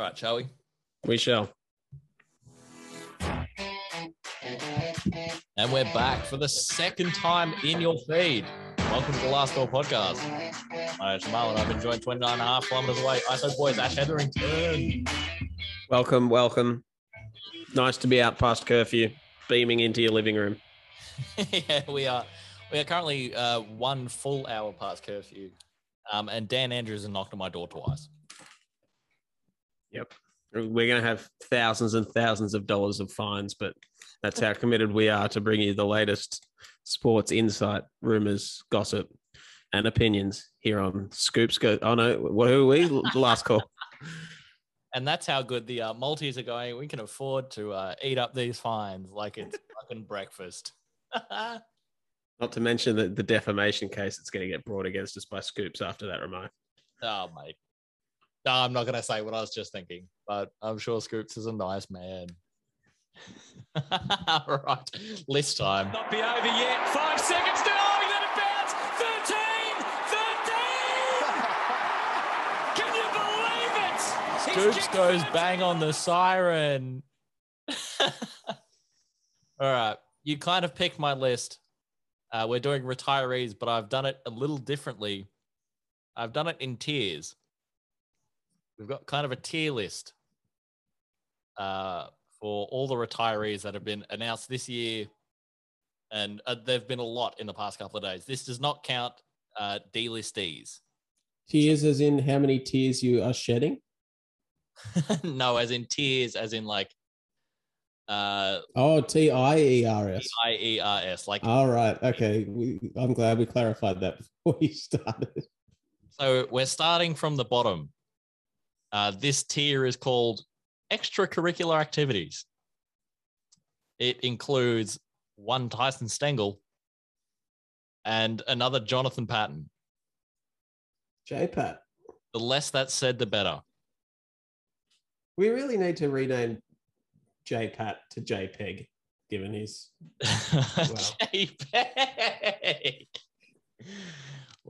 Right, shall we? We shall. And we're back for the second time in your feed. Welcome to the Last Call podcast. My name's Jamal, and I've been joined 29 and a half kilometers away. ISO boys, Ash Hetherington. Welcome, welcome. Nice to be out past curfew, beaming into your living room. yeah, we are. We are currently uh, one full hour past curfew, um, and Dan Andrews has knocked on my door twice. Yep. We're going to have thousands and thousands of dollars of fines, but that's how committed we are to bring you the latest sports insight, rumors, gossip, and opinions here on Scoops. Go. Oh no, what who are we? Last call. And that's how good the uh, multis are going. We can afford to uh, eat up these fines like it's fucking breakfast. Not to mention the, the defamation case that's going to get brought against us by Scoops after that remark. Oh, mate. No, I'm not going to say what I was just thinking, but I'm sure Scoops is a nice man. All right, list time. Not be over yet. Five seconds to oh, let it bounce. 13, 13. Can you believe it? Scoops goes 13. bang on the siren. All right, you kind of picked my list. Uh, we're doing retirees, but I've done it a little differently. I've done it in tiers. We've got kind of a tier list uh, for all the retirees that have been announced this year, and uh, there've been a lot in the past couple of days. This does not count uh, D-listees. Tears, as in how many tears you are shedding? no, as in tears, as in like uh, Oh, T I E R S. I E R S. Like, All right. Okay. We, I'm glad we clarified that before we started. so we're starting from the bottom. Uh, this tier is called extracurricular activities. It includes one Tyson Stengel and another Jonathan Patton. J Pat. The less that's said, the better. We really need to rename J Pat to JPEG, given his. JPEG.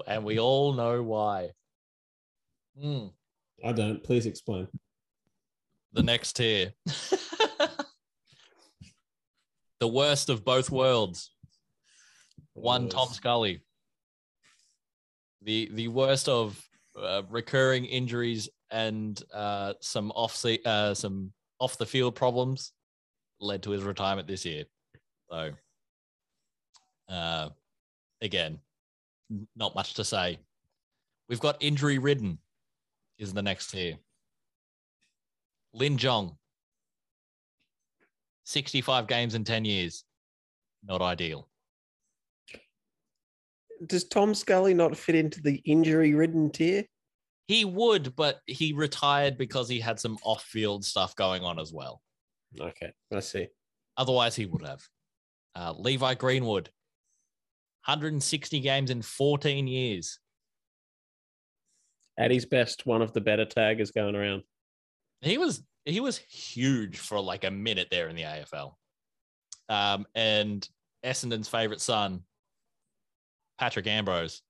and we all know why. Hmm. I don't. Please explain. the next tier. the worst of both worlds. One Tom Scully. The the worst of uh, recurring injuries and uh, some off se- uh, some off the field problems led to his retirement this year. So, uh, again, not much to say. We've got injury ridden. Is the next tier. Lin Jong. 65 games in 10 years. Not ideal. Does Tom Scully not fit into the injury-ridden tier? He would, but he retired because he had some off field stuff going on as well. Okay, I see. Otherwise, he would have. Uh, Levi Greenwood, 160 games in 14 years. At his best, one of the better taggers going around. He was he was huge for like a minute there in the AFL. Um, and Essendon's favorite son, Patrick Ambrose,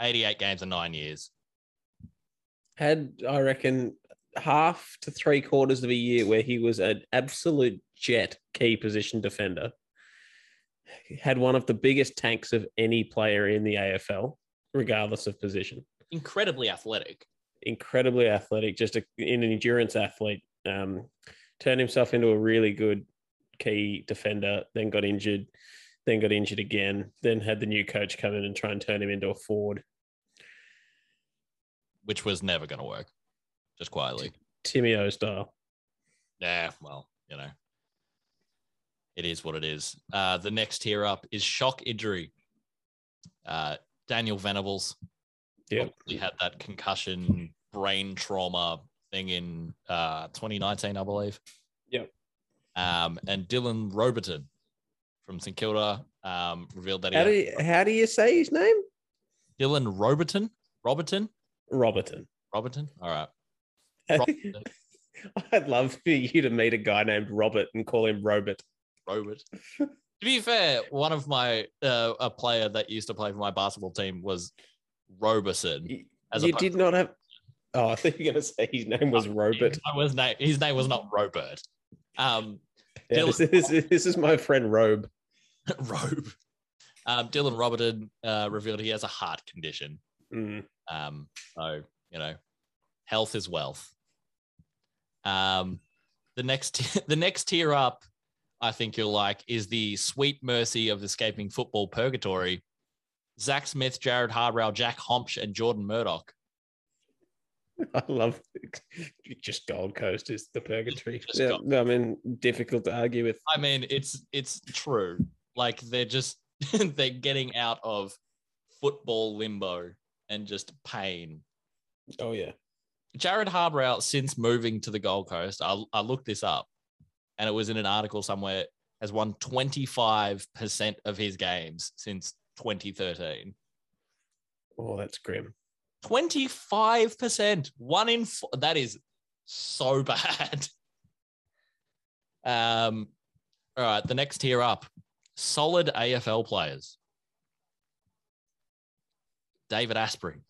88 games in nine years. Had I reckon half to three quarters of a year where he was an absolute jet key position defender. Had one of the biggest tanks of any player in the AFL, regardless of position. Incredibly athletic. Incredibly athletic, just a, an endurance athlete. Um, turned himself into a really good key defender. Then got injured. Then got injured again. Then had the new coach come in and try and turn him into a forward. which was never going to work. Just quietly. Timmy O style. Yeah, well, you know, it is what it is. Uh, the next tier up is shock injury. Uh, Daniel Venables. Yeah. He had that concussion brain trauma thing in uh, 2019, I believe. Yep. Um, and Dylan Roberton from St Kilda um, revealed that he How do you, how do you say his name? Dylan Roberton. Roberton. Roberton. Roberton. All right. Roberton. I'd love for you to meet a guy named Robert and call him Robert. Robert. to be fair, one of my uh, a player that used to play for my basketball team was Roberson. You, As you did not have. Oh, I think you're gonna say his name was Robert. Was name, his name was not Robert. Um, Yeah, this, is, this is my friend Robe. Robe. Um, Dylan Robertson uh, revealed he has a heart condition. Mm. Um, so you know, health is wealth. Um, the next the next tier up, I think you'll like, is the sweet mercy of escaping football purgatory. Zach Smith, Jared Harbrow, Jack Hombsch, and Jordan Murdoch. I love just Gold Coast is the purgatory. Just Yeah, Gold- I mean, difficult to argue with. I mean, it's it's true. Like they're just they're getting out of football limbo and just pain. Oh yeah, Jared Harbrow, since moving to the Gold Coast, I, I looked this up and it was in an article somewhere, has won 25% of his games since 2013. oh that's grim. 25%. One in four. That is so bad. Um, all right, the next tier up solid AFL players. David Astbury,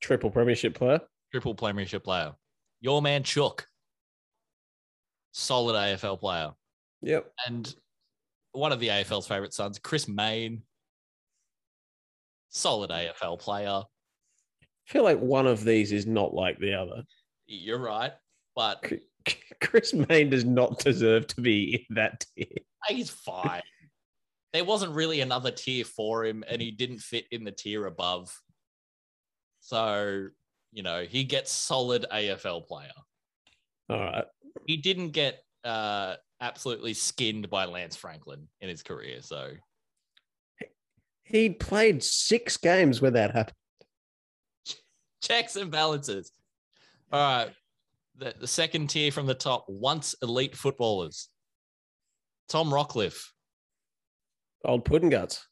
Triple premiership player. triple premiership player. Your man Chook, solid AFL player. Yep. And one of the AFL's favorite sons, Chris Mayne, solid AFL player. I feel like one of these is not like the other. You're right, but Chris Mayne does not deserve to be in that tier. he's fine. there wasn't really another tier for him, and he didn't fit in the tier above. So, you know, he gets solid AFL player. All right. He didn't get uh, absolutely skinned by Lance Franklin in his career. So, He played six games where that happened. checks and balances. All right. The, the second tier from the top, once elite footballers. Tom Rockliff Old pudding guts.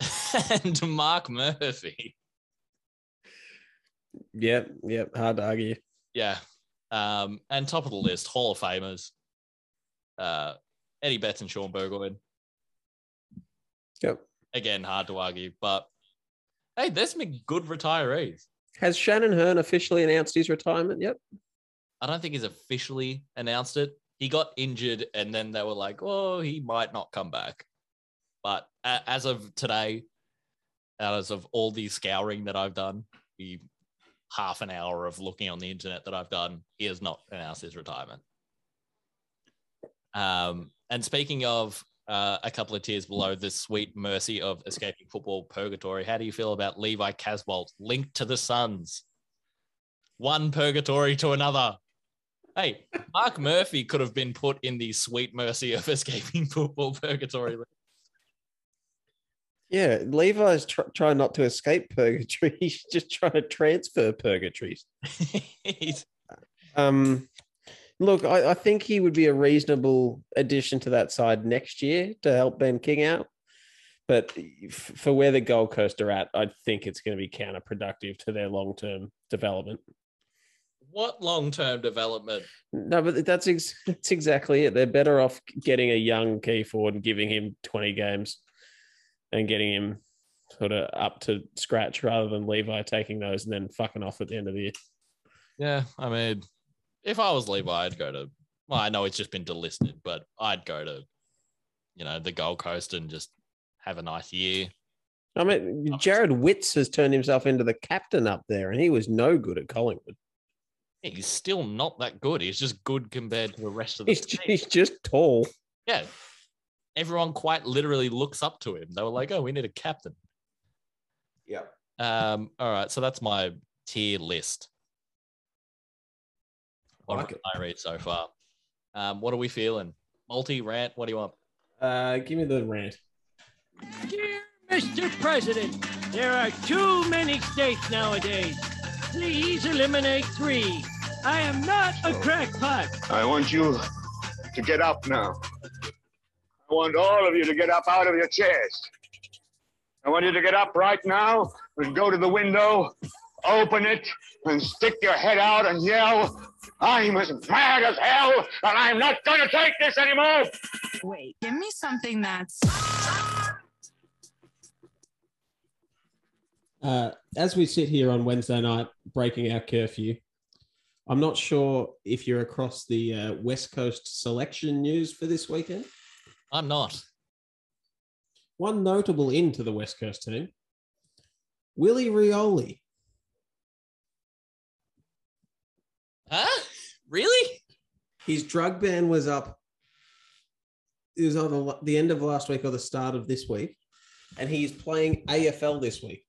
and Mark Murphy. Yep. Yep. Hard to argue. Yeah. Um, and top of the list, Hall of Famers. Uh, Eddie Betts and Shaun Burgoyne. Yep. Again, hard to argue, but hey, there's some good retirees. Has Shannon Hurn officially announced his retirement? yet? I don't think he's officially announced it. He got injured, and then they were like, "Oh, he might not come back." But as of today, as of all the scouring that I've done, the half an hour of looking on the internet that I've done, he has not announced his retirement. Um, and speaking of uh, a couple of tiers below the sweet mercy of escaping football purgatory, how do you feel about Levi Casboult linked to the Suns? One purgatory to another. Hey, Mark Murphy could have been put in the sweet mercy of escaping football purgatory. Yeah. Levi's tr- trying not to escape purgatory. He's just trying to transfer purgatories. Um, look, I, I think he would be a reasonable addition to that side next year to help Ben King out. But for where the Gold Coast are at, I think it's going to be counterproductive to their long term development. what long term development? No, but that's ex- that's exactly it. They're better off getting a young key forward and giving him 20 games and getting him sort of up to scratch rather than Levi taking those and then fucking off at the end of the year. Yeah, I mean, if I was Levi, I'd go to. Well, I know it's just been delisted, but I'd go to, you know, the Gold Coast and just have a nice year. I mean, Jared Witts has turned himself into the captain up there, and he was no good at Collingwood. He's still not that good. He's just good compared to the rest of the He's, team. he's just tall. Yeah. Everyone quite literally looks up to him. They were like, oh, we need a captain. Yeah. Um, all right. So that's my tier list. What Like have I read so far? Um, what are we feeling? Multi rant. What do you want? Uh, give me the rant. Dear Mr. President, there are too many states nowadays. Please eliminate three. I am not a crackpot. I want you to get up now. I want all of you to get up out of your chairs. I want you to get up right now and go to the window, open it, and stick your head out and yell, I'm as mad as hell, and I'm not going to take this anymore. Wait, give me something that's Uh, as we sit here on Wednesday night, breaking our curfew, I'm not sure if you're across the uh, West Coast selection news for this weekend. I'm not. One notable into the West Coast team, Willie Rioli. Really? His drug ban was up. It was on the, end of last week or the start of this week, and he's playing AFL this week.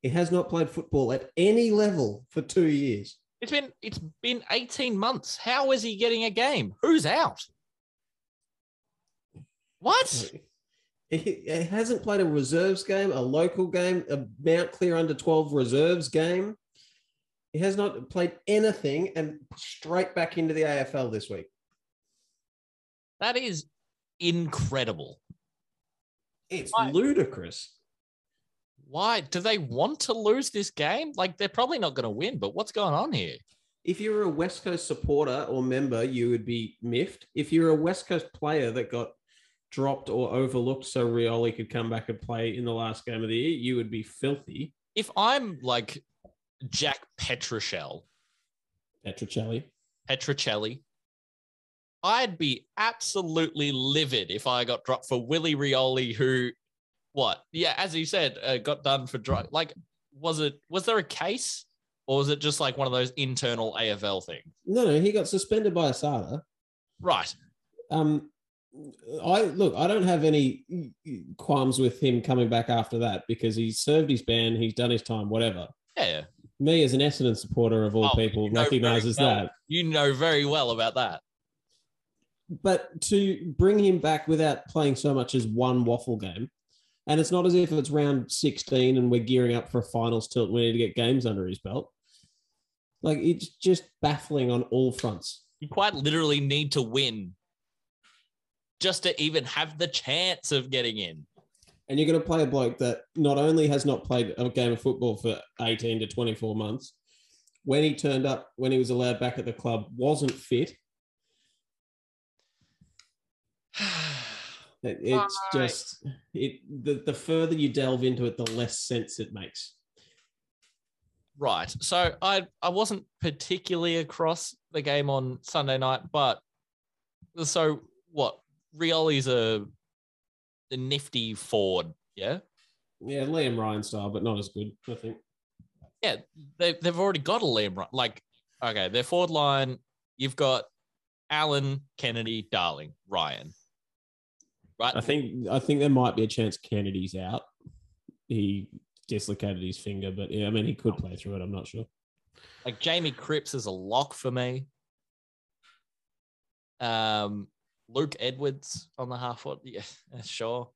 He has not played football at any level for two years. It's been it's been 18 months. How is he getting a game? Who's out? What? He, he hasn't played a reserves game, a local game, a Mount Clear under 12 reserves game. He has not played anything and straight back into the AFL this week. That is incredible. It's Why? ludicrous. Why do they want to lose this game? Like they're probably not going to win, but what's going on here? If you're a West Coast supporter or member, you would be miffed. If you're a West Coast player that got dropped or overlooked so Rioli could come back and play in the last game of the year, you would be filthy. If I'm like Jack Petrochel, Petruccelle. Petruccelle, I'd be absolutely livid if I got dropped for Willie Rioli, who, what? Yeah, as you said, uh, got done for drug. Like, was it? Was there a case, or was it just like one of those internal AFL things? No, no, he got suspended by ASADA. Right. Um, I look, I don't have any qualms with him coming back after that because he served his ban, he's done his time, whatever. Yeah. Me as an Essendon supporter of all Oh, people you know recognizes well- that. You know very well about that. But to bring him back without playing so much as one WAFL game, and it's not as if it's round 16 and we're gearing up for a finals tilt. We need to get games under his belt. Like it's just baffling on all fronts. You quite literally need to win just to even have the chance of getting in. And you're going to play a bloke that not only has not played a game of football for 18 to 24 months, when he turned up, when he was allowed back at the club, wasn't fit. It's just it. The, the further you delve into it, the less sense it makes. Right. So I I wasn't particularly across the game on Sunday night, but so what? Rioli's a the nifty Ford, yeah. Yeah, Liam Ryan style, but not as good. I think. Yeah, they they've already got a Liam Ryan. like okay, their forward line. You've got Allen, Kennedy, Darling, Ryan. Right. I think I think there might be a chance Kennedy's out. He dislocated his finger, but yeah, I mean he could play through it. I'm not sure. Like Jamie Cripps is a lock for me. Um, Luke Edwards on the half foot, yeah, sure.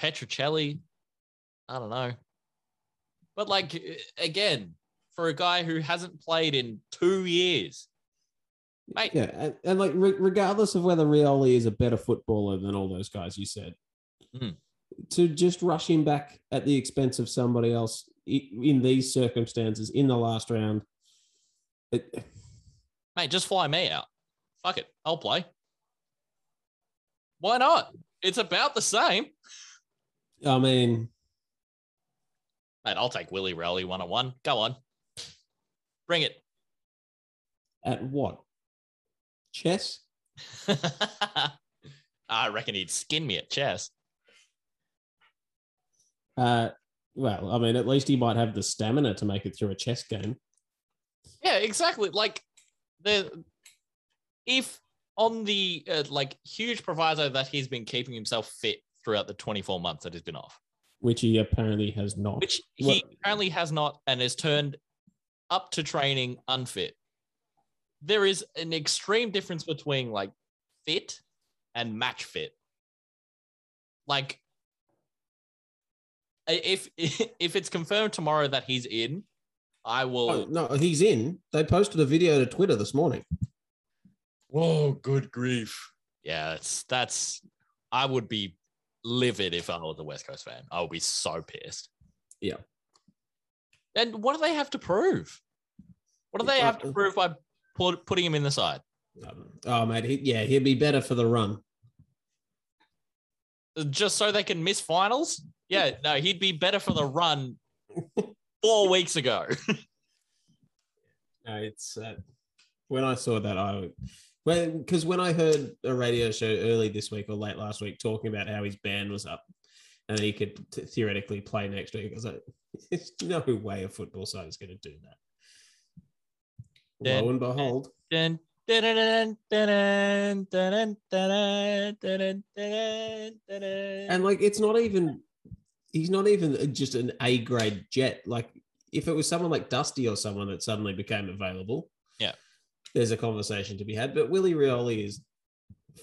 Petruccelle, I don't know, but like again, for a guy who hasn't played in two years, mate, Yeah, and, and like re- regardless of whether Rioli is a better footballer than all those guys you said, Mhm. to just rush him back at the expense of somebody else in these circumstances in the last round, it, mate, just fly me out. Fuck it, I'll play. Why not? It's about the same. I mean, Mate, I'll take Willie Rioli one on one. Go on, bring it. at what chess? I reckon he'd skin me at chess. Uh, well, I mean, at least he might have the stamina to make it through a chess game. Yeah, exactly. Like the if on the uh, like huge proviso that he's been keeping himself fit throughout the 24 months that he's been off, which he apparently has not. which Well- he apparently has not and has turned up to training unfit. There is an extreme difference between like fit and match fit. Like if if it's confirmed tomorrow that he's in, I will Oh, no, he's in. They posted a video to Twitter this morning. Whoa, good grief. Yeah, that's that's I would be livid if I was a West Coast fan. I would be so pissed. Yeah. And what do they have to prove? What do they have to Uh, prove by put, putting him in the side? Um, oh, mate, he, yeah, he'd be better for the run. Just so they can miss finals? Yeah, no, he'd be better for the run four weeks ago. No, it's uh, when I saw that I when because when, when I heard a radio show early this week or late last week talking about how his band was up and he could t- theoretically play next week, I was like, there's no way a football side is going to do that. Dun, Lo and behold. Dun, dun, and like, it's not even, he's not even just an A grade jet. Like, if it was someone like Dusty or someone that suddenly became available, there's a conversation to be had. But Willie Rioli is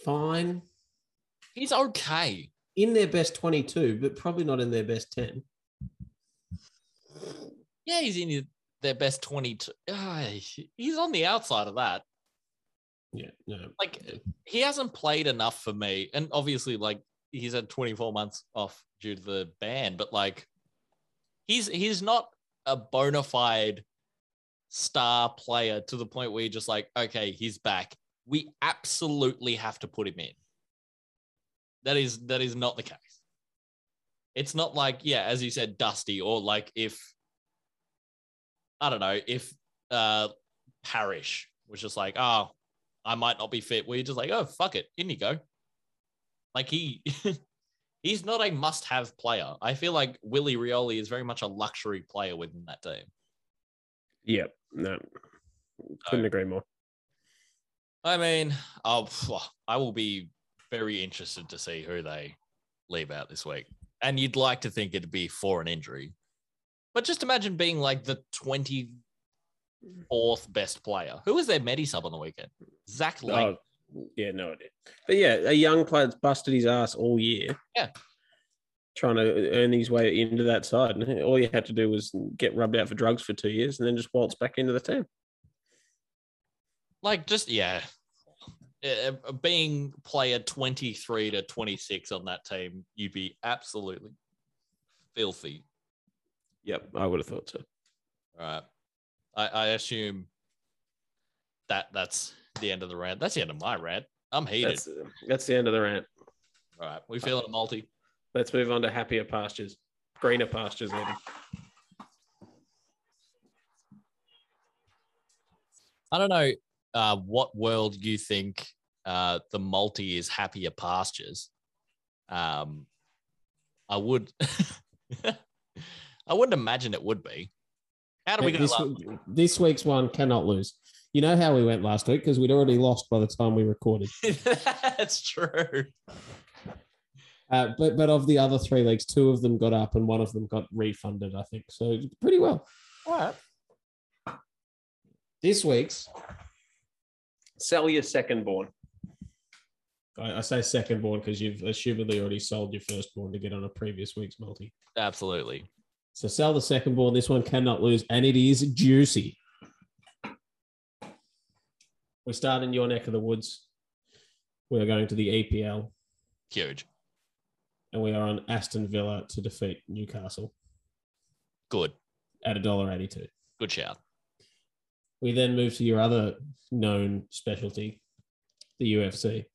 fine he's okay. in their best 22, but probably not in their best 10. Yeah, he's in their best 22. Ah, he's on the outside of that. Yeah, no. Like, he hasn't played enough for me. And obviously, like, he's had 24 months off due to the ban, but like, he's he's not a bona fide star player to the point where you're just like, okay, he's back. We absolutely have to put him in. That is that is not the case. It's not like, yeah, as you said, Dusty, or like if I don't know, if uh Parish was just like, oh, I might not be fit. Where you're just like, oh, fuck it, in you go. Like he, he's not a must-have player. I feel like Willie Rioli is very much a luxury player within that team. Yep, no. Couldn't agree more. I mean, I'll, I will be very interested to see who they leave out this week. And you'd like to think it'd be for an injury, but just imagine being like the twenty fourth best player. Who was their medi sub on the weekend? Zach Lang. Oh, yeah, no idea. But yeah, a young player that's busted his ass all year. Yeah. Trying to earn his way into that side. And all you had to do was get rubbed out for drugs for two years and then just waltz back into the team. like just yeah Uh, being player 23 to 26 on that team you'd be absolutely filthy Yep, I would have thought so. all right I, I assume that that's the end of the rant that's the end of my rant i'm heated That's, that's the end of the rant. all right we feeling a multi Let's move on to happier pastures, greener pastures, even. i don't know uh, what world you think uh, the multi is happier pastures um, i would i wouldn't imagine it would be how do we go this, last- week- this week's one cannot lose. You know how we went last week because we'd already lost by the time we recorded. That's true. Uh, but but of the other three leagues, two of them got up and one of them got refunded. I think so. Pretty well. All right. This week's sell your second born. I, I say second born because you've assumedly already sold your first born to get on a previous week's multi. Absolutely. So sell the second born. This one cannot lose, and it is juicy. We start in your neck of the woods. We are going to the EPL, Huge. And we are on Aston Villa to defeat Newcastle Good. at a dollar eighty-two. Good shout. We then move to your other known specialty, the UFC,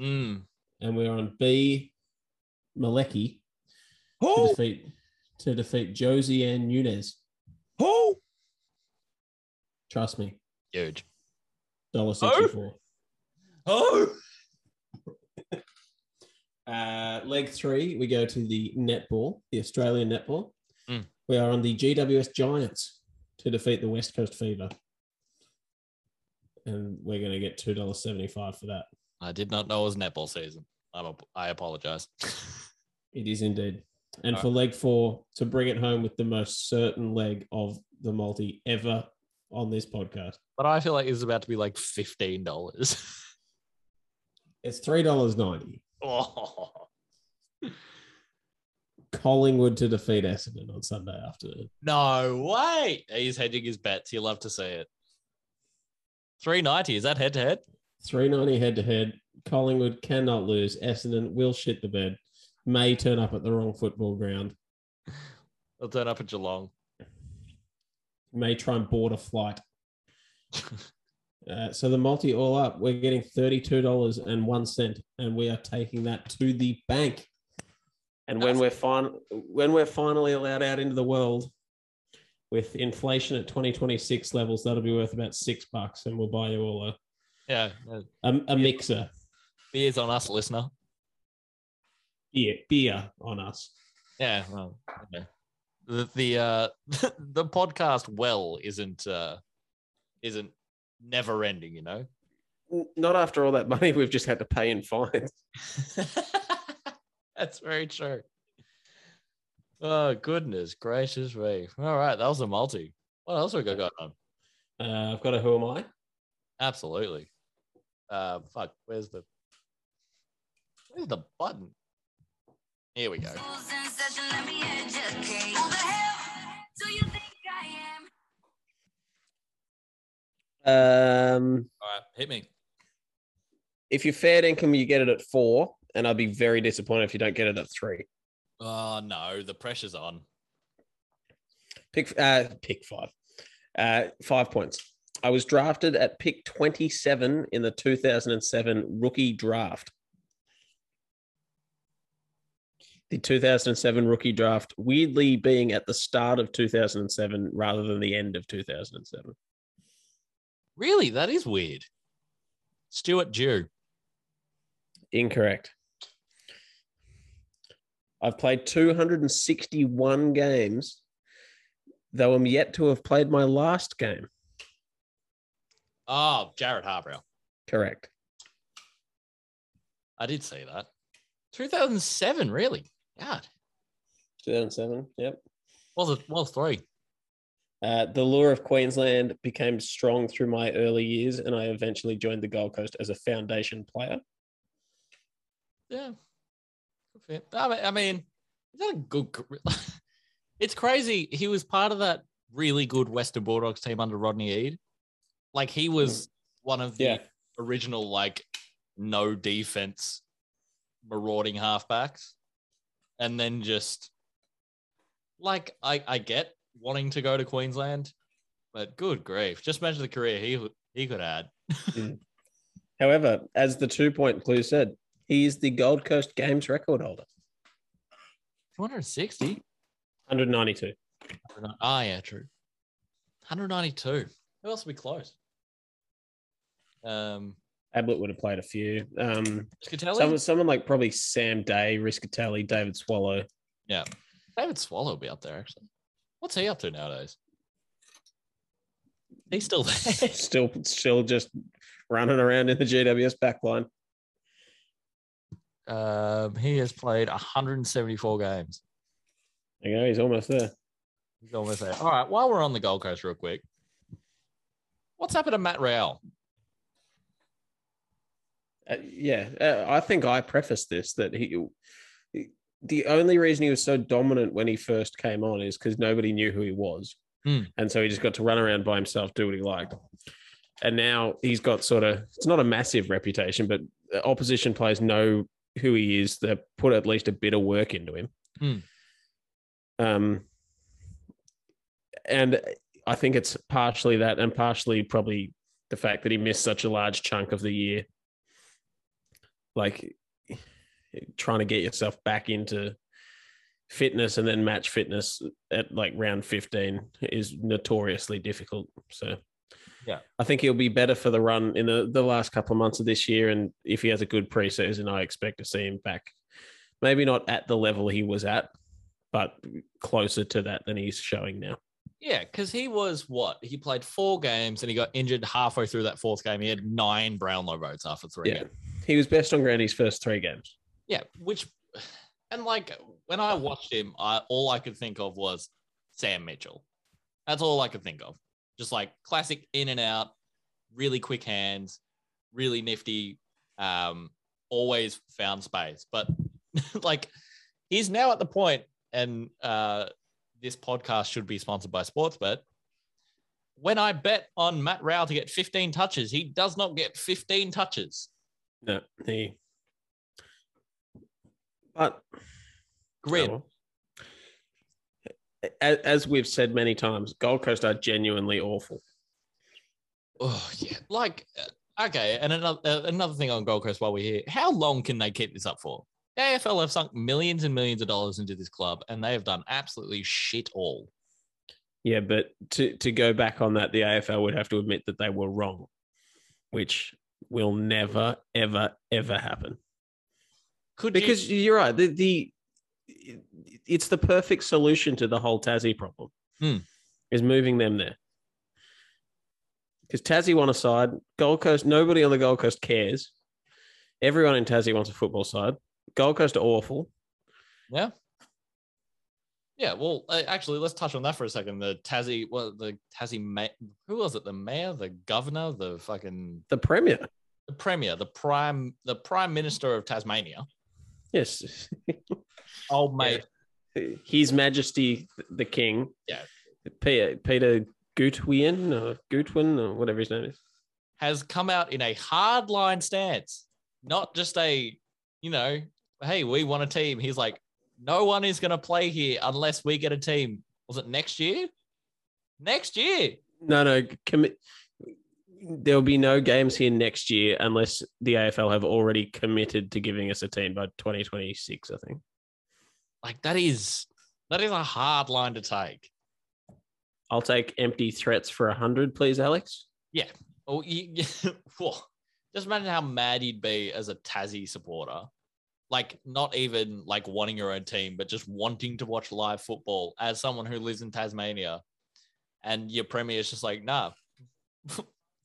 Mm. and we're on Bea Malecki to defeat to defeat Josiane Nunes. Who? Trust me, Huge. dollar sixty-four. Oh. Uh, leg three, we go to the netball, the Australian netball. Mm. We are on the GWS Giants to defeat the West Coast Fever. And we're going to get $2.75 for that. I did not know it was netball season. I'm I apologize. It is indeed. And All for leg four, to bring it home with the most certain leg of the multi ever on this podcast, but I feel like it's about to be like fifteen dollars. it's $3.90. oh. Collingwood to defeat Essendon on Sunday afternoon. No way. He's hedging his bets. You love to see it. Three ninety. Is that head to head? 390 head to head. Collingwood cannot lose. Essendon will shit the bed. May turn up at the wrong football ground. They'll turn up at Geelong. May try and board a flight. Uh, so the multi all up, we're getting $32.01 and we are taking that to the bank. And when we're fin- when we're finally allowed out into the world with inflation at 2026 levels, that'll be worth about six bucks, and we'll buy you all a Yeah, uh, a, a mixer beers on us, listener. beer beer on us. Yeah, well, okay. the the uh, the podcast well isn't uh, isn't never ending, you know. Not after all that money we've just had to pay in fines. That's very true. Oh goodness gracious me! All right, that was a multi. What else we got going on? Uh, I've got a who am I? Absolutely. Uh, fuck. Where's the where's the button? Here we go. Um, All right, hit me. if you're fair income, you get it at four, and I'd be very disappointed if you don't get it at three. Oh no, the pressure's on. Pick uh, pick five. Uh, five points. I was drafted at pick 27 in the 2007 rookie draft. The 2007 rookie draft, weirdly being at the start of 2007 rather than the end of 2007. Really, that is weird. Stuart Jew. Incorrect. I've played 261 games, though I'm yet to have played my last game. Oh, Jared Harbrow. Correct. I did say that. 2007, really? God. 2007. Yep. Was it was three? Uh, the lure of Queensland became strong through my early years, and I eventually joined the Gold Coast as a foundation player. Yeah. Good for him. I mean, is that a good? it's crazy. He was part of that really good Western Bulldogs team under Rodney Eade. Like he was one of the Yeah. original, like no defense, marauding halfbacks, and then just like I, I get wanting to go to Queensland, but good grief! Just imagine the career he he could add. However, as the two point clue said, he is the Gold Coast Games record holder 260. 192. Ah, yeah, true. 192. Who else would be close? Um, Ablett would have played a few. Um, someone, someone like probably Sam Day, Rischitelli, David Swallow. Yeah. David Swallow would be up there, actually. What's he up to nowadays? He's still there. still, still just running around in the GWS backline. um, he has played 174 games. There you go. He's almost there. He's almost there. All right. While we're on the Gold Coast, real quick, what's happened to Matt Rowell? Uh, yeah, uh, I think I prefaced this that he- the only reason he was so dominant when he first came on is because nobody knew who he was, Hmm. and so he just got to run around by himself, do what he liked. And now he's got sort of it's not a massive reputation, but the opposition players know who he is. They put at least a bit of work into him. Hmm. Um, and I think it's partially that, and partially probably the fact that he missed such a large chunk of the year like trying to get yourself back into fitness and then match fitness at like round 15 is notoriously difficult so Yeah. i think he'll be better for the run in the, the last couple of months of this year and if he has a good preseason i expect to see him back maybe not at the level he was at but closer to that than he's showing now Yeah, because he was what? He played four games and he got injured halfway through that fourth game. He had nine Brownlow votes after three Yeah. games. he was best on ground his first three games Yeah, which and like when I watched him, I all I could think of was Sam Mitchell. That's all I could think of. Just like classic in and out, really quick hands, really nifty, um, always found space. But like he's now at the point, and uh this podcast should be sponsored by Sportsbet. When I bet on Matt Rowell to get 15 touches, he does not get 15 touches. no he but Grim. As we've said many times, Gold Coast are genuinely awful. Oh yeah, like uh, okay. And another uh, another thing on Gold Coast while we're here, how long can they keep this up for? The AFL have sunk millions and millions of dollars into this club, and they have done absolutely shit all. Yeah, but to to go back on that, the AFL would have to admit that they were wrong, which will never, ever, ever happen. Could Because you, are right. The, the it's the perfect solution to the whole Tassie problem. Hmm. Is moving them there. Because Tassie want a side, Gold Coast. Nobody on the Gold Coast cares. Everyone in Tassie wants a football side. Gold Coast are awful. Yeah. Yeah, well, uh, actually, let's touch on that for a second. The Tassie, well, the Tassie, ma- who was it? The mayor, the governor, the fucking The Premier, the premier, the prime, the prime minister of Tasmania, yes, old mate. His Majesty the King. Yeah. Peter Peter Gutwein or Gutwein or whatever his name is. has come out in a hardline stance, not just a, you know, hey, we want a team. He's like, no one is going to play here unless we get a team. Was it next year? Next year. No, no. Commit. There will be no games here next year unless the AFL have already committed to giving us a team by 2026. I think. Like that is that is a hard line to take. I'll take empty threats for a hundred, please, Alex. Yeah. Oh, you, you- just imagine how mad you'd be as a Tassie supporter. Like not even like wanting your own team, but just wanting to watch live football as someone who lives in Tasmania, and your premier is just like, nah,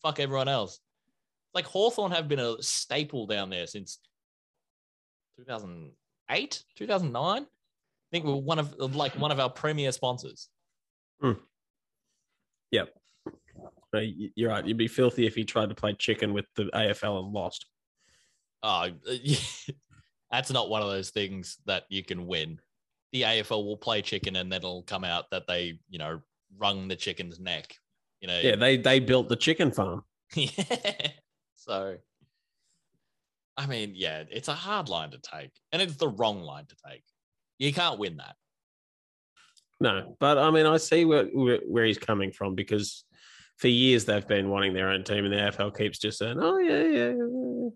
fuck everyone else. Like Hawthorn have been a staple down there since 2008, 2009. I think we're one of like one of our premier sponsors. Hmm. No, y- you're right. You'd be filthy if he tried to play chicken with the AFL and lost. Oh, that's not one of those things that you can win. The AFL will play chicken and then it'll come out that they, you know, wrung the chicken's neck. You know, Yeah, they they built the chicken farm. yeah. So, I mean, yeah, it's a hard line to take, and it's the wrong line to take. You can't win that. No, but I mean, I see where where, he's coming from because for years they've been wanting their own team, and the AFL keeps just saying, "Oh yeah, yeah." yeah.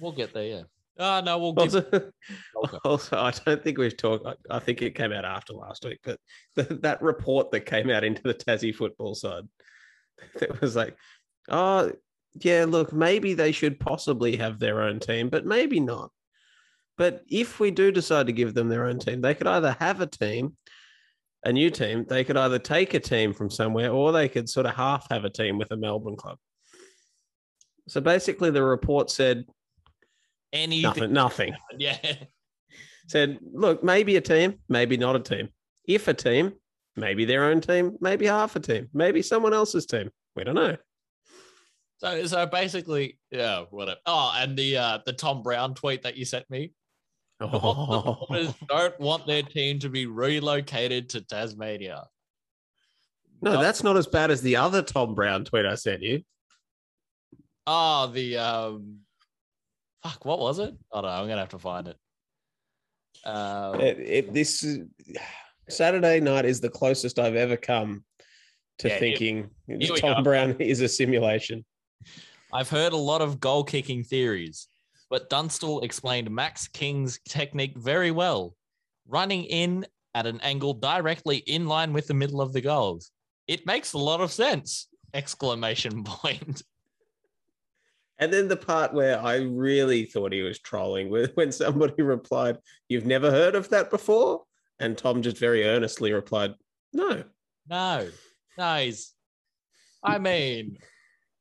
We'll get there. Yeah. Oh no, we'll give. Also, Okay. also, I don't think we've talked. I, I think it came out after last week, but the, that report that came out into the Tassie football side, that was like, "Oh yeah, look, maybe they should possibly have their own team, but maybe not." But if we do decide to give them their own team, they could either have a team, a new team. They could either take a team from somewhere, or they could sort of half have a team with a Melbourne club. So basically, the report said Anything. nothing. Nothing. Yeah. Said, look, maybe a team, maybe not a team. If a team, maybe their own team, maybe half a team, maybe someone else's team. We don't know. So, so basically, yeah, whatever. Oh, and the uh the Tom Brown tweet that you sent me. The Bombers don't want their team to be relocated to Tasmania. No, that's not as bad as the other Tom Brown tweet I sent you. Oh, the um, fuck, what was it? Oh no, I'm gonna have to find it. Um, It- it- this is- Saturday night is the closest I've ever come to Yeah, thinking here we Tom go. Brown is a simulation. I've heard a lot of goal kicking theories, but Dunstall explained Max King's technique very well, running in at an angle directly in line with the middle of the goals. It makes a lot of sense! Exclamation point. And then the part where I really thought he was trolling when somebody replied, You've never heard of that before? And Tom just very earnestly replied, No. No, no, he's. I mean,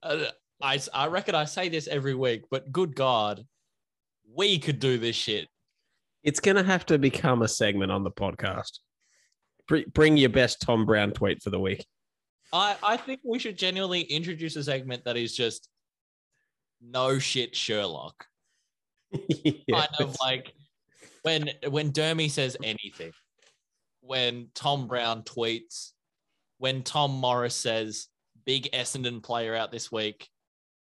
uh, I I reckon I say this every week, but good God, we could do this shit. It's going to have to become a segment on the podcast. Br- Bring your best Tom Brown tweet for the week. I I think we should genuinely introduce a segment that is just no shit Sherlock. Yeah. kind of like when when Dermy says anything, when Tom Brown tweets, when Tom Morris says big Essendon player out this week,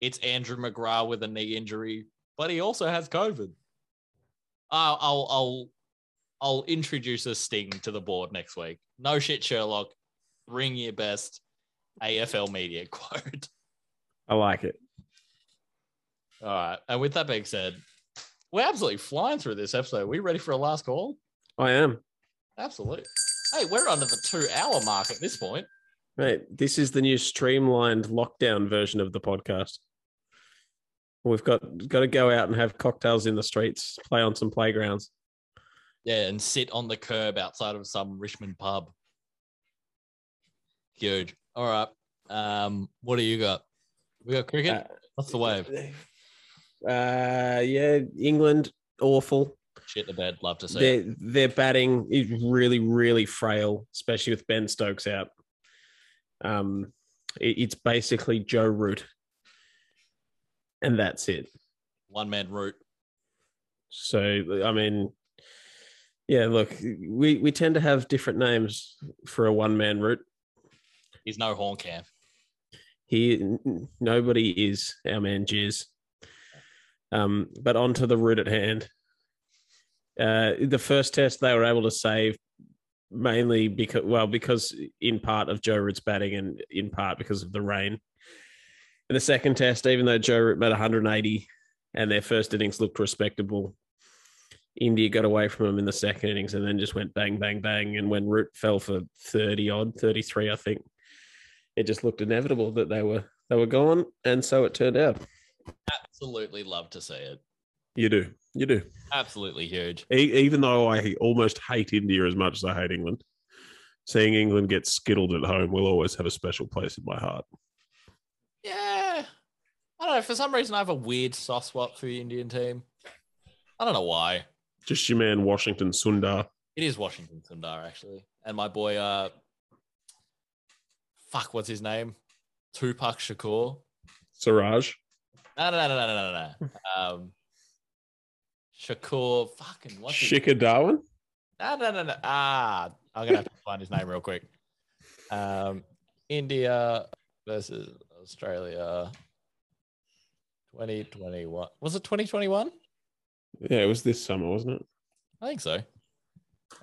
it's Andrew McGrath with a knee injury, but he also has COVID. I'll I'll I'll, I'll introduce a sting to the board next week. No shit, Sherlock. Bring your best AFL media quote. I like it. All right. And with that being said, we're absolutely flying through this episode. Are we ready for a last call? I am. Absolutely. Hey, we're under the two hour mark at this point. Mate, this is the new streamlined lockdown version of the podcast. We've got got to go out and have cocktails in the streets, play on some playgrounds. Yeah, and sit on the curb outside of some Richmond pub. Huge. All right. Um, what do you got? We got cricket. Uh, What's the wave? Uh, yeah, England awful. Shit the bed. Love to see. it. Their their batting is really really frail, especially with Ben Stokes out. Um, it- it's basically Joe Root, and that's it. One man root. So I mean, yeah, look, we we tend to have different names for a one man root. He's no horn camp. He nobody is our man Jizz. Um, but onto the root at hand. Uh, the first test they were able to save mainly because well because in part of Joe Root's batting and in part because of the rain. In the second test, even though Joe Root made 180 and their first innings looked respectable, India got away from them in the second innings and then just went bang bang bang. And when Root fell for 30 odd, 33, I think, it just looked inevitable that they were they were gone, and so it turned out. Absolutely love to see it. You do, you do. Absolutely huge. E- even though I almost hate India as much as I hate England, seeing England get skittled at home will always have a special place in my heart. Yeah. I don't know. For some reason, I have a weird soft spot for the Indian team. I don't know why. Just your man Washington Sundar. It is Washington Sundar, actually. And my boy, uh, fuck, what's his name? Tupac Shakur. Siraj. No, no, no, no, no, no, no, no. Um, Shakur, fucking what's his Shikhar Dhawan. No, no, no, no. Ah, I'm gonna have to find his name real quick. Um, India versus Australia. 2021. Was it 2021? Yeah, it was this summer, wasn't it? I think so.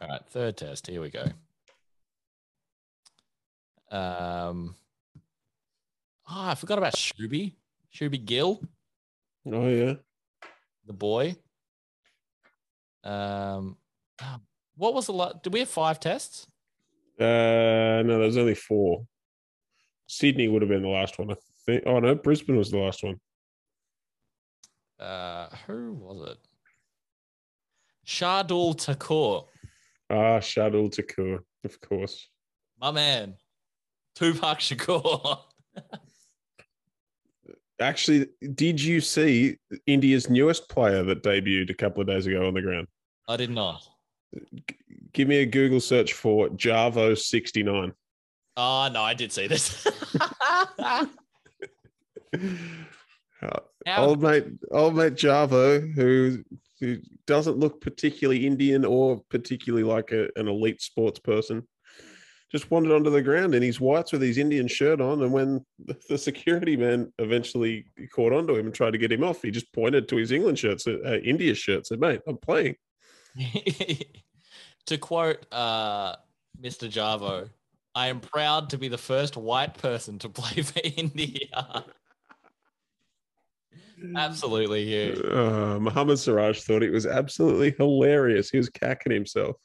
All right, third test. Here we go. Um, oh, I forgot about Shuby. Shuby Gill, Oh yeah. the boy. Um, what was the lot? Did we have five tests? Uh, no, there's only four. Sydney would have been the last one, I think. Oh no, Brisbane was the last one. Uh, who was it? Shardul Thakur, Ah, Shadul Takur, of course. my man. Tupac Shakur. Actually, did you see India's newest player that debuted a couple of days ago on the ground? I did not. Give me a Google search for Jarvo sixty nine. Oh no, I did see this. How- old mate, old mate Jarvo, who who doesn't look particularly Indian or particularly like a, an elite sports person, just wandered onto the ground in his whites with his Indian shirt on. And when the- security man eventually caught onto him and tried to get him off, he just pointed to his England shirts, uh, India shirt, said, "Mate, I'm playing." to quote uh, Mr. Jarvo, I am proud to be the first white person to play for India. Absolutely huge. Uh, Muhammad Siraj thought it was absolutely hilarious. He was cacking himself.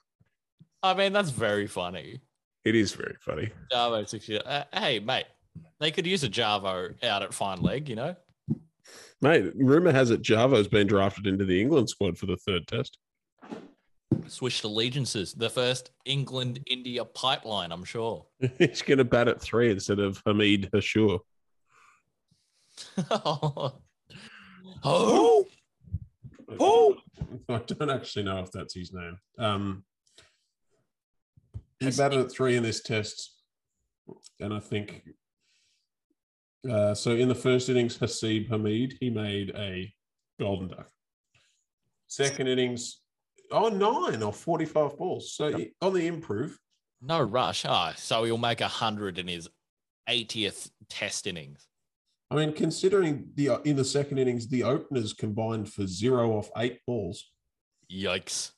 I mean, that's very funny. It is very funny. Jarvo six years. Uh, hey, mate, they could use a Jarvo out at fine leg, you know? Mate, rumor has it Jarvo's been drafted into the England squad for the third test. Switched allegiances. The first England India pipeline, I'm sure. He's going to bat at three instead of Hamid Hashur. oh, Oh, I don't actually know if that's his name. Um, he Has- batted at three in this test, and I think uh, so. In the first innings, Haseeb Hameed he made a golden duck. Second innings, oh nine or forty-five balls. So he- on the improve, no rush. Ah, so he'll make a hundred in his 80th test innings. I mean, considering the in the second innings, the openers combined for zero off eight balls. Yikes.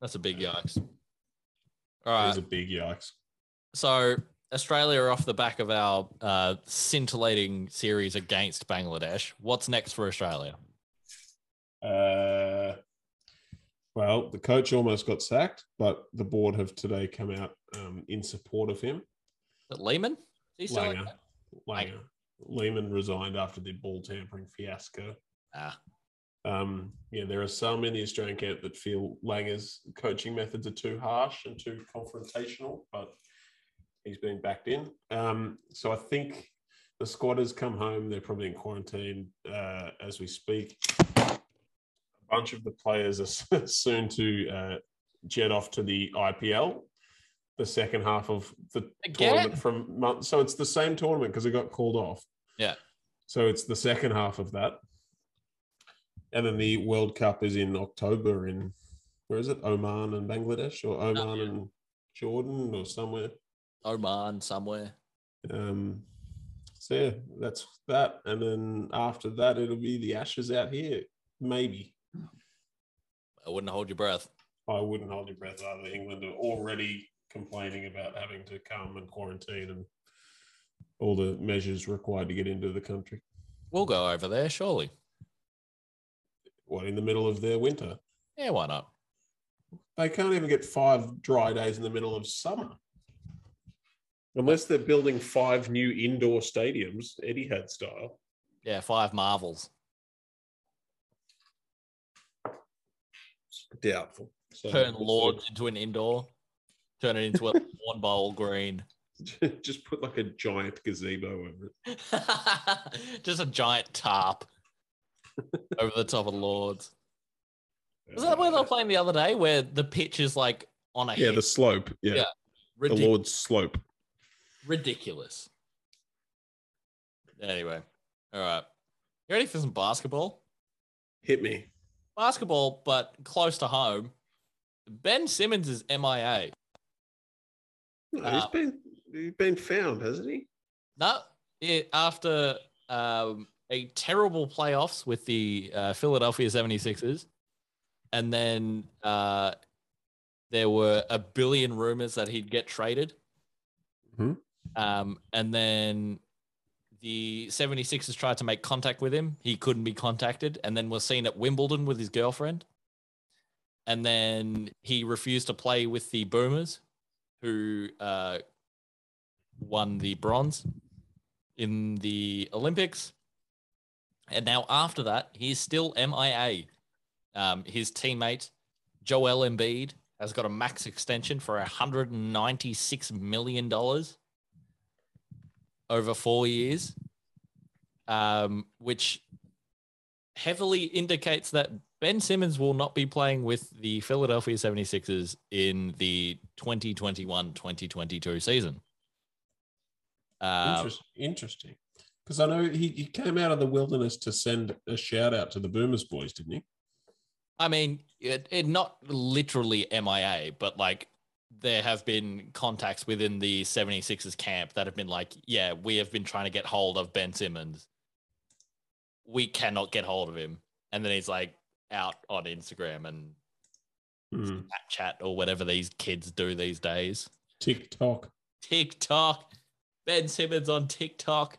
That's a big yikes. All right. It right. was a big yikes. So Australia are off the back of our uh, scintillating series against Bangladesh. What's next for Australia? Uh, well, the coach almost got sacked, but the board have today come out um, in support of him. But Lehmann? Is Langer. like- Langer. Lehmann resigned after the ball tampering fiasco. Ah, Um, yeah, there are some in the Australian camp that feel Langer's coaching methods are too harsh and too confrontational, but he's been backed in. Um, so I think the squad has come home. They're probably in quarantine uh, as we speak. Bunch of the players are soon to uh, jet off to the IPL, the second half of the Again? tournament from months. So it's the same tournament because it got called off. Yeah. So it's the second half of that. And then the World Cup is in October in where is it? Oman and Bangladesh or Oman yeah. and Jordan or somewhere. Oman somewhere. Um, so yeah, that's that. And then after that, it'll be the Ashes out here. Maybe I wouldn't hold your breath. I wouldn't hold your breath either. England are already complaining about having to come and quarantine and all the measures required to get into the country. We'll go over there, surely. What in the middle of their winter? Yeah, why not? They can't even get five dry days in the middle of summer. Unless they're building five new indoor stadiums, Eddie Etihad style. Yeah, five marvels. Doubtful. So Turn Lords into an indoor. Turn it into a lawn bowl green. just put like a giant gazebo over it. Just a giant tarp over the top of Lords. Was that where they were uh, playing the other day, where the pitch is like on a Yeah, hill? the slope. Yeah, Yeah. the Lord's slope. ridiculous. Anyway, all right. You ready for some basketball? Hit me. Basketball, but close to home. Ben Simmons is MIA. No, Uh, he's been he's been found, hasn't he? No, it, after um, a terrible playoffs with the uh, Philadelphia 76ers, and then uh, there were a billion rumors that he'd get traded. Mhm. Um, and then the 76ers tried to make contact with him. He couldn't be contacted, and then was seen at Wimbledon with his girlfriend. And then he refused to play with the Boomers, who uh, won the bronze in the Olympics. And now after that, he's still MIA. Um, his teammate Joel Embiid has got a max extension for $196 million over four years, um, which heavily indicates that Ben Simmons will not be playing with the Philadelphia 76ers in the 2021 2022 season. Uh, interesting. Because I know he, he came out of the wilderness to send a shout out to the Boomers boys, didn't he? I mean, it, it not literally MIA, but like there have been contacts within the 76ers camp that have been like, yeah, we have been trying to get hold of Ben Simmons. We cannot get hold of him. And then he's like out on Instagram and Hmm. Snapchat or whatever these kids do these days. TikTok. TikTok. Ben Simmons on TikTok.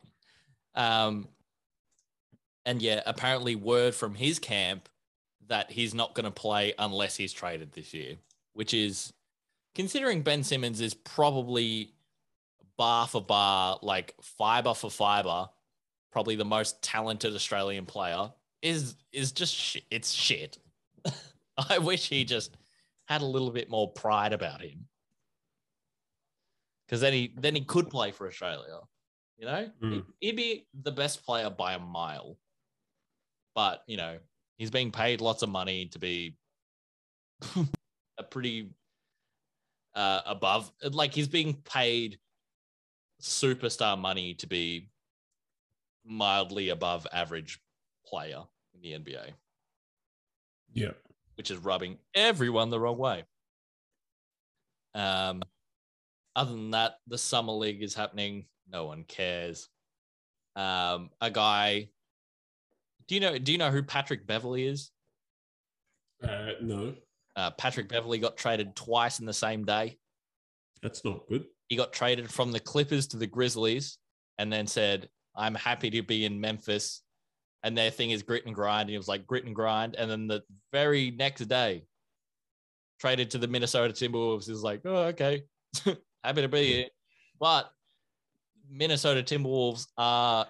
Um, and yeah, apparently word from his camp that he's not going to play unless he's traded this year, which is considering Ben Simmons is probably bar for bar, like fiber for fiber, probably the most talented Australian player is is just shit. It's shit. I wish he just had a little bit more pride about him because then he then he could play for Australia. You know, Mm. He'd be the best player by a mile. But you know, he's being paid lots of money to be a pretty uh, above, like he's being paid superstar money to be mildly above average player in the NBA, Yeah. which is rubbing everyone the wrong way. Um, other than that, the summer league is happening. No one cares. Um, a guy. Do you know? Do you know who Patrick Beverley is? Uh, no, Uh, Patrick Beverley got traded twice in the same day. that's not good. He got traded from the Clippers to the Grizzlies, and then said, "I'm happy to be in Memphis." And their thing is grit and grind. And he was like grit and grind. And then the very next day, traded to the Minnesota Timberwolves is like, oh, okay, Happy to be here. But Minnesota Timberwolves are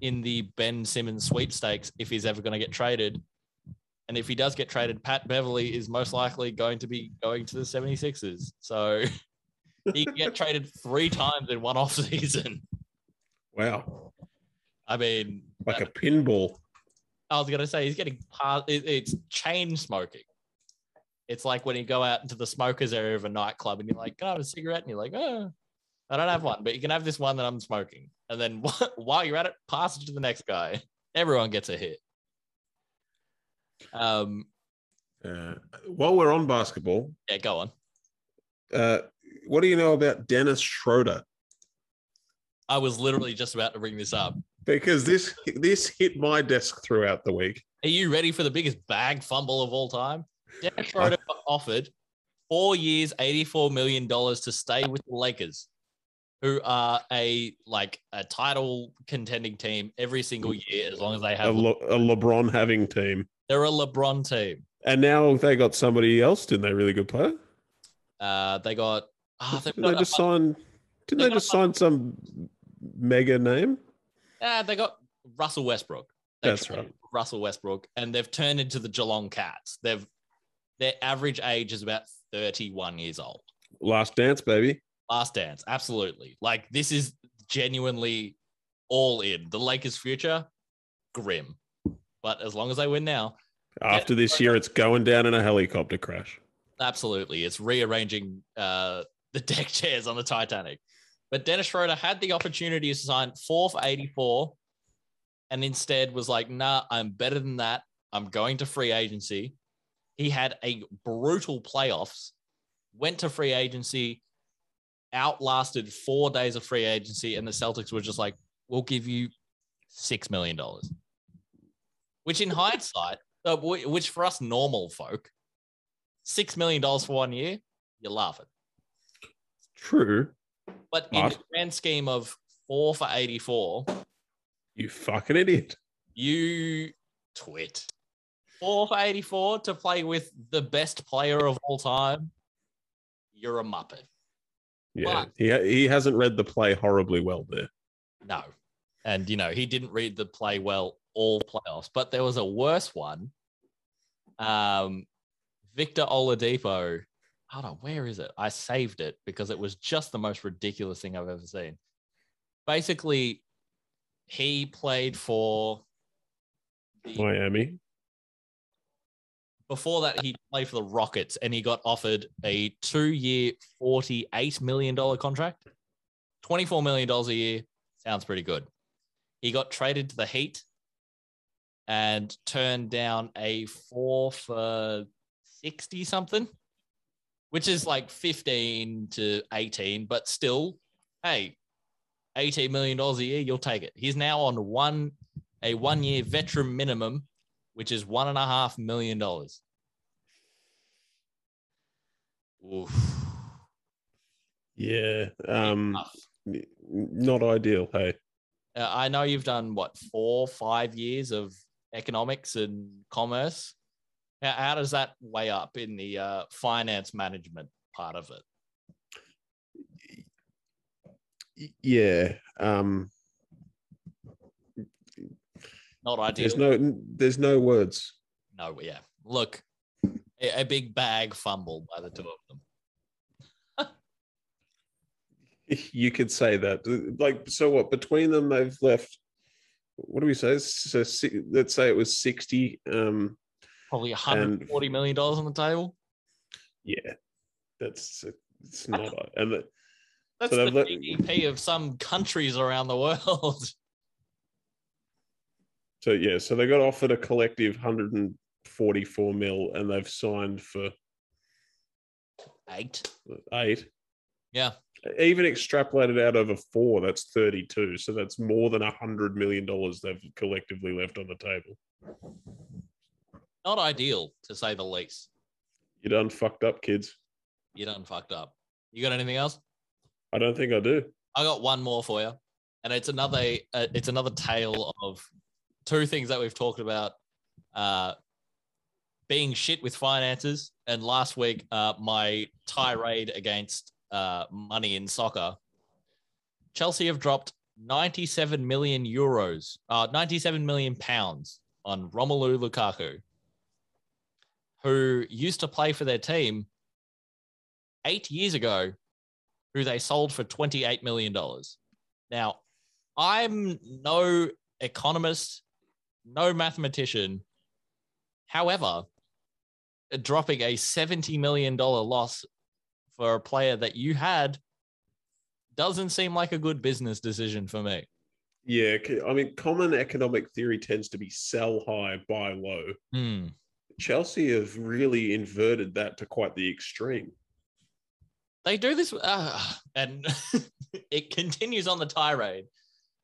in the Ben Simmons sweepstakes if he's ever going to get traded. And if he does get traded, Pat Beverley is most likely going to be going to the 76ers. So he can get traded three times in one offseason. Wow. I mean, Like a pinball. I was gonna say he's getting past. It, it's chain smoking. It's like when you go out into the smokers area of a nightclub and you're like, "Can I have a cigarette?" And you're like, "Oh, I don't have one, but you can have this one that I'm smoking." And then while you're at it, pass it to the next guy. Everyone gets a hit. Um, Uh, while we're on basketball, yeah, go on. uh, what do you know about Dennis Schroeder? I was literally just about to bring this up. Because this this hit my desk throughout the week. Are you ready for the biggest bag fumble of all time? Dennis Schroeder offered four years, $84 million to stay with the Lakers, who are a like a title contending team every single year as long as they A, have Le- a LeBron having team. They're a LeBron team. And now they got somebody else, didn't they? Really good player. Uh they got oh, they've Didn't they just sign? Didn't they they just sign some mega name? uh, they got Russell Westbrook. They That's right. Russell Westbrook, and they've turned into the Geelong Cats. They've their average age is about 31 years old. Last dance, baby. Last dance, absolutely. Like this is genuinely all in. The Lakers' future, grim. But as long as they win now, After this year, it's going down in a helicopter crash. absolutely, it's rearranging uh, the deck chairs on the Titanic. But Dennis Schroeder had the opportunity to sign four for 84 and instead was like, nah, I'm better than that. I'm going to free agency. He had a brutal playoffs, went to free agency, outlasted four days of free agency, and the Celtics were just like, we'll give you $6 million. Which in hindsight, uh, which for us normal folk, $6 million for one year, you're laughing. True. But in the grand scheme of four for 84, You fucking idiot. you twit. Four for 84 to play with the best player of all time, you're a Muppet. Yeah, But- he he hasn't read the play horribly well there. No. And, you know, he didn't read the play well all playoffs, but there was a worse one. Um, Victor Oladipo. Hold on, where is it? I saved it because it was just the most ridiculous thing I've ever seen. Basically, he played for Miami. before that, he played for the Rockets and he got offered a two year, $48 million contract. $24 million a year sounds pretty good. He got traded to the Heat and turned down a four for 60 something, which is like 15 to 18, but still, hey, $18 million a year, you'll take it. He's now on one, a one year veteran minimum which is one and a half million dollars. Oof. Yeah. Um, not ideal. Hey. Uh, I know you've done what four, five years of economics and commerce. How, how does that weigh up in the uh, finance management part of it? Yeah. Um, Not ideal. there's no there's no words. no, yeah. Look, a, a big bag fumble by the two of them. You could say that. Like, so what? Between them, they've left. What do we say? So, let's say it was sixty. Um, Probably 140 million dollars on the table. yeah, that's it's not. and the, That's So the let- GDP of some countries around the world. so yeah, so they got offered a collective hundred and forty-four mil, and they've signed for Eight. eight. Yeah. Even extrapolated out over four, that's thirty-two. So that's more than a hundred million dollars they've collectively left on the table. Not ideal to say the least. You done fucked up, kids. You done fucked up. You got anything else? I don't think I do. I got one more for you, and it's another uh, it's another tale of two things that we've talked about: uh, being shit with finances, and last week uh, my tirade against uh, money in soccer. Chelsea have dropped 97 million euros, uh, 97 million pounds on Romelu Lukaku, who used to play for their team eight years ago, who they sold for $28 million. Now, I'm no economist, no mathematician. However, dropping a $70 million loss for a player that you had doesn't seem like a good business decision for me. Yeah, I mean, common economic theory tends to be sell high, buy low. Hmm. Chelsea have really inverted that to quite the extreme. They do this, uh, and it continues on the tirade.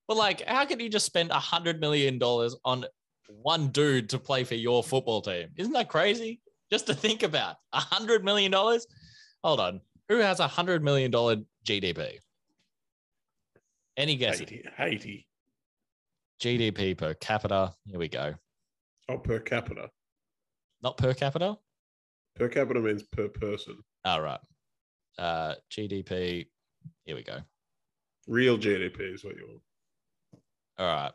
But like, how can you just spend a hundred million dollars on one dude to play for your football team? Isn't that crazy? Just to think about a hundred million dollars. Hold on, who has a hundred million dollar GDP? Any guesses? Haiti, Haiti. GDP per capita. Here we go. Oh, per capita. Not per capita. Per capita means per person. All right. Uh, GDP. Here we go. Real GDP is what you want. All right.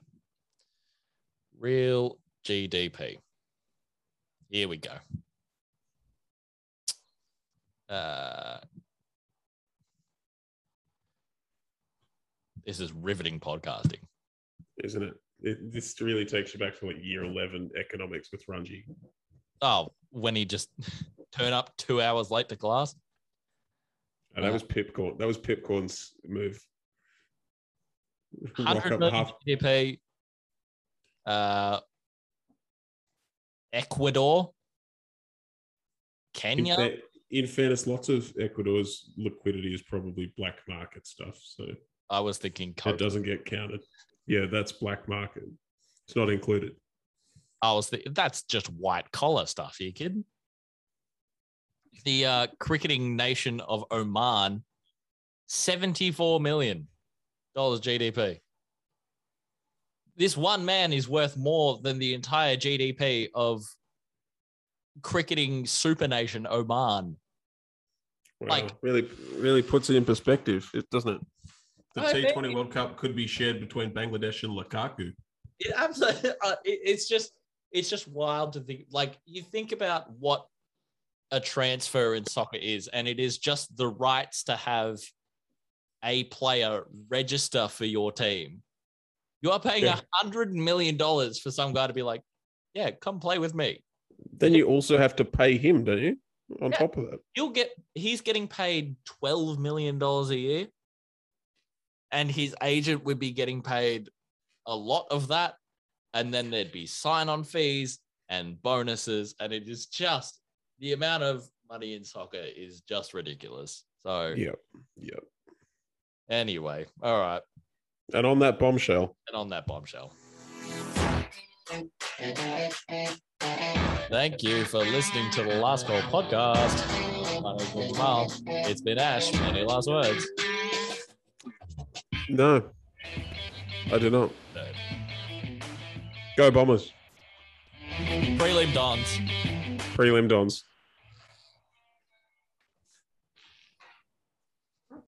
Real GDP. Here we go. Uh, this is riveting podcasting. isn't it? it? This really takes you back to like year 11 economics with Runji. Oh, when he just turn up two hours late to class. And that was Pipcorn. That was Pipcorn's move. Rock 100 up million half. GDP. Uh, Ecuador. Kenya. In fairness, lots of Ecuador's liquidity is probably black market stuff. So I was thinking it doesn't get counted. Yeah, that's black market. It's not included. I was thinking that's just white collar stuff. Are you kidding? The uh, cricketing nation of Oman, seventy-four million dollars GDP. This one man is worth more than the entire GDP of cricketing super nation Oman. Wow. Like- really, really puts it in perspective, it doesn't it? The T Twenty World Cup could be shared between Bangladesh and Lukaku. It absolutely. Uh, it, it's just it's just wild to think. Like you think about what a transfer in soccer is, and it is just the rights to have a player register for your team. You are paying a hundred million dollars for some guy to be like, "Yeah, come play with me." Then you also have to pay him, don't you? On Yeah. top of that. You'll get. He's getting paid twelve million dollars a year, and his agent would be getting paid a lot of that, and then there'd be sign-on fees and bonuses, and it is just the amount of money in soccer is just ridiculous. So Yep. Yep. anyway, all right, And on that bombshell, and on that bombshell. Thank you for listening to the Last Call podcast. My name's Will. It's been Ash. Any last words? no, I do not. No. Go Bombers. Prelim Dons. Prelim Dons.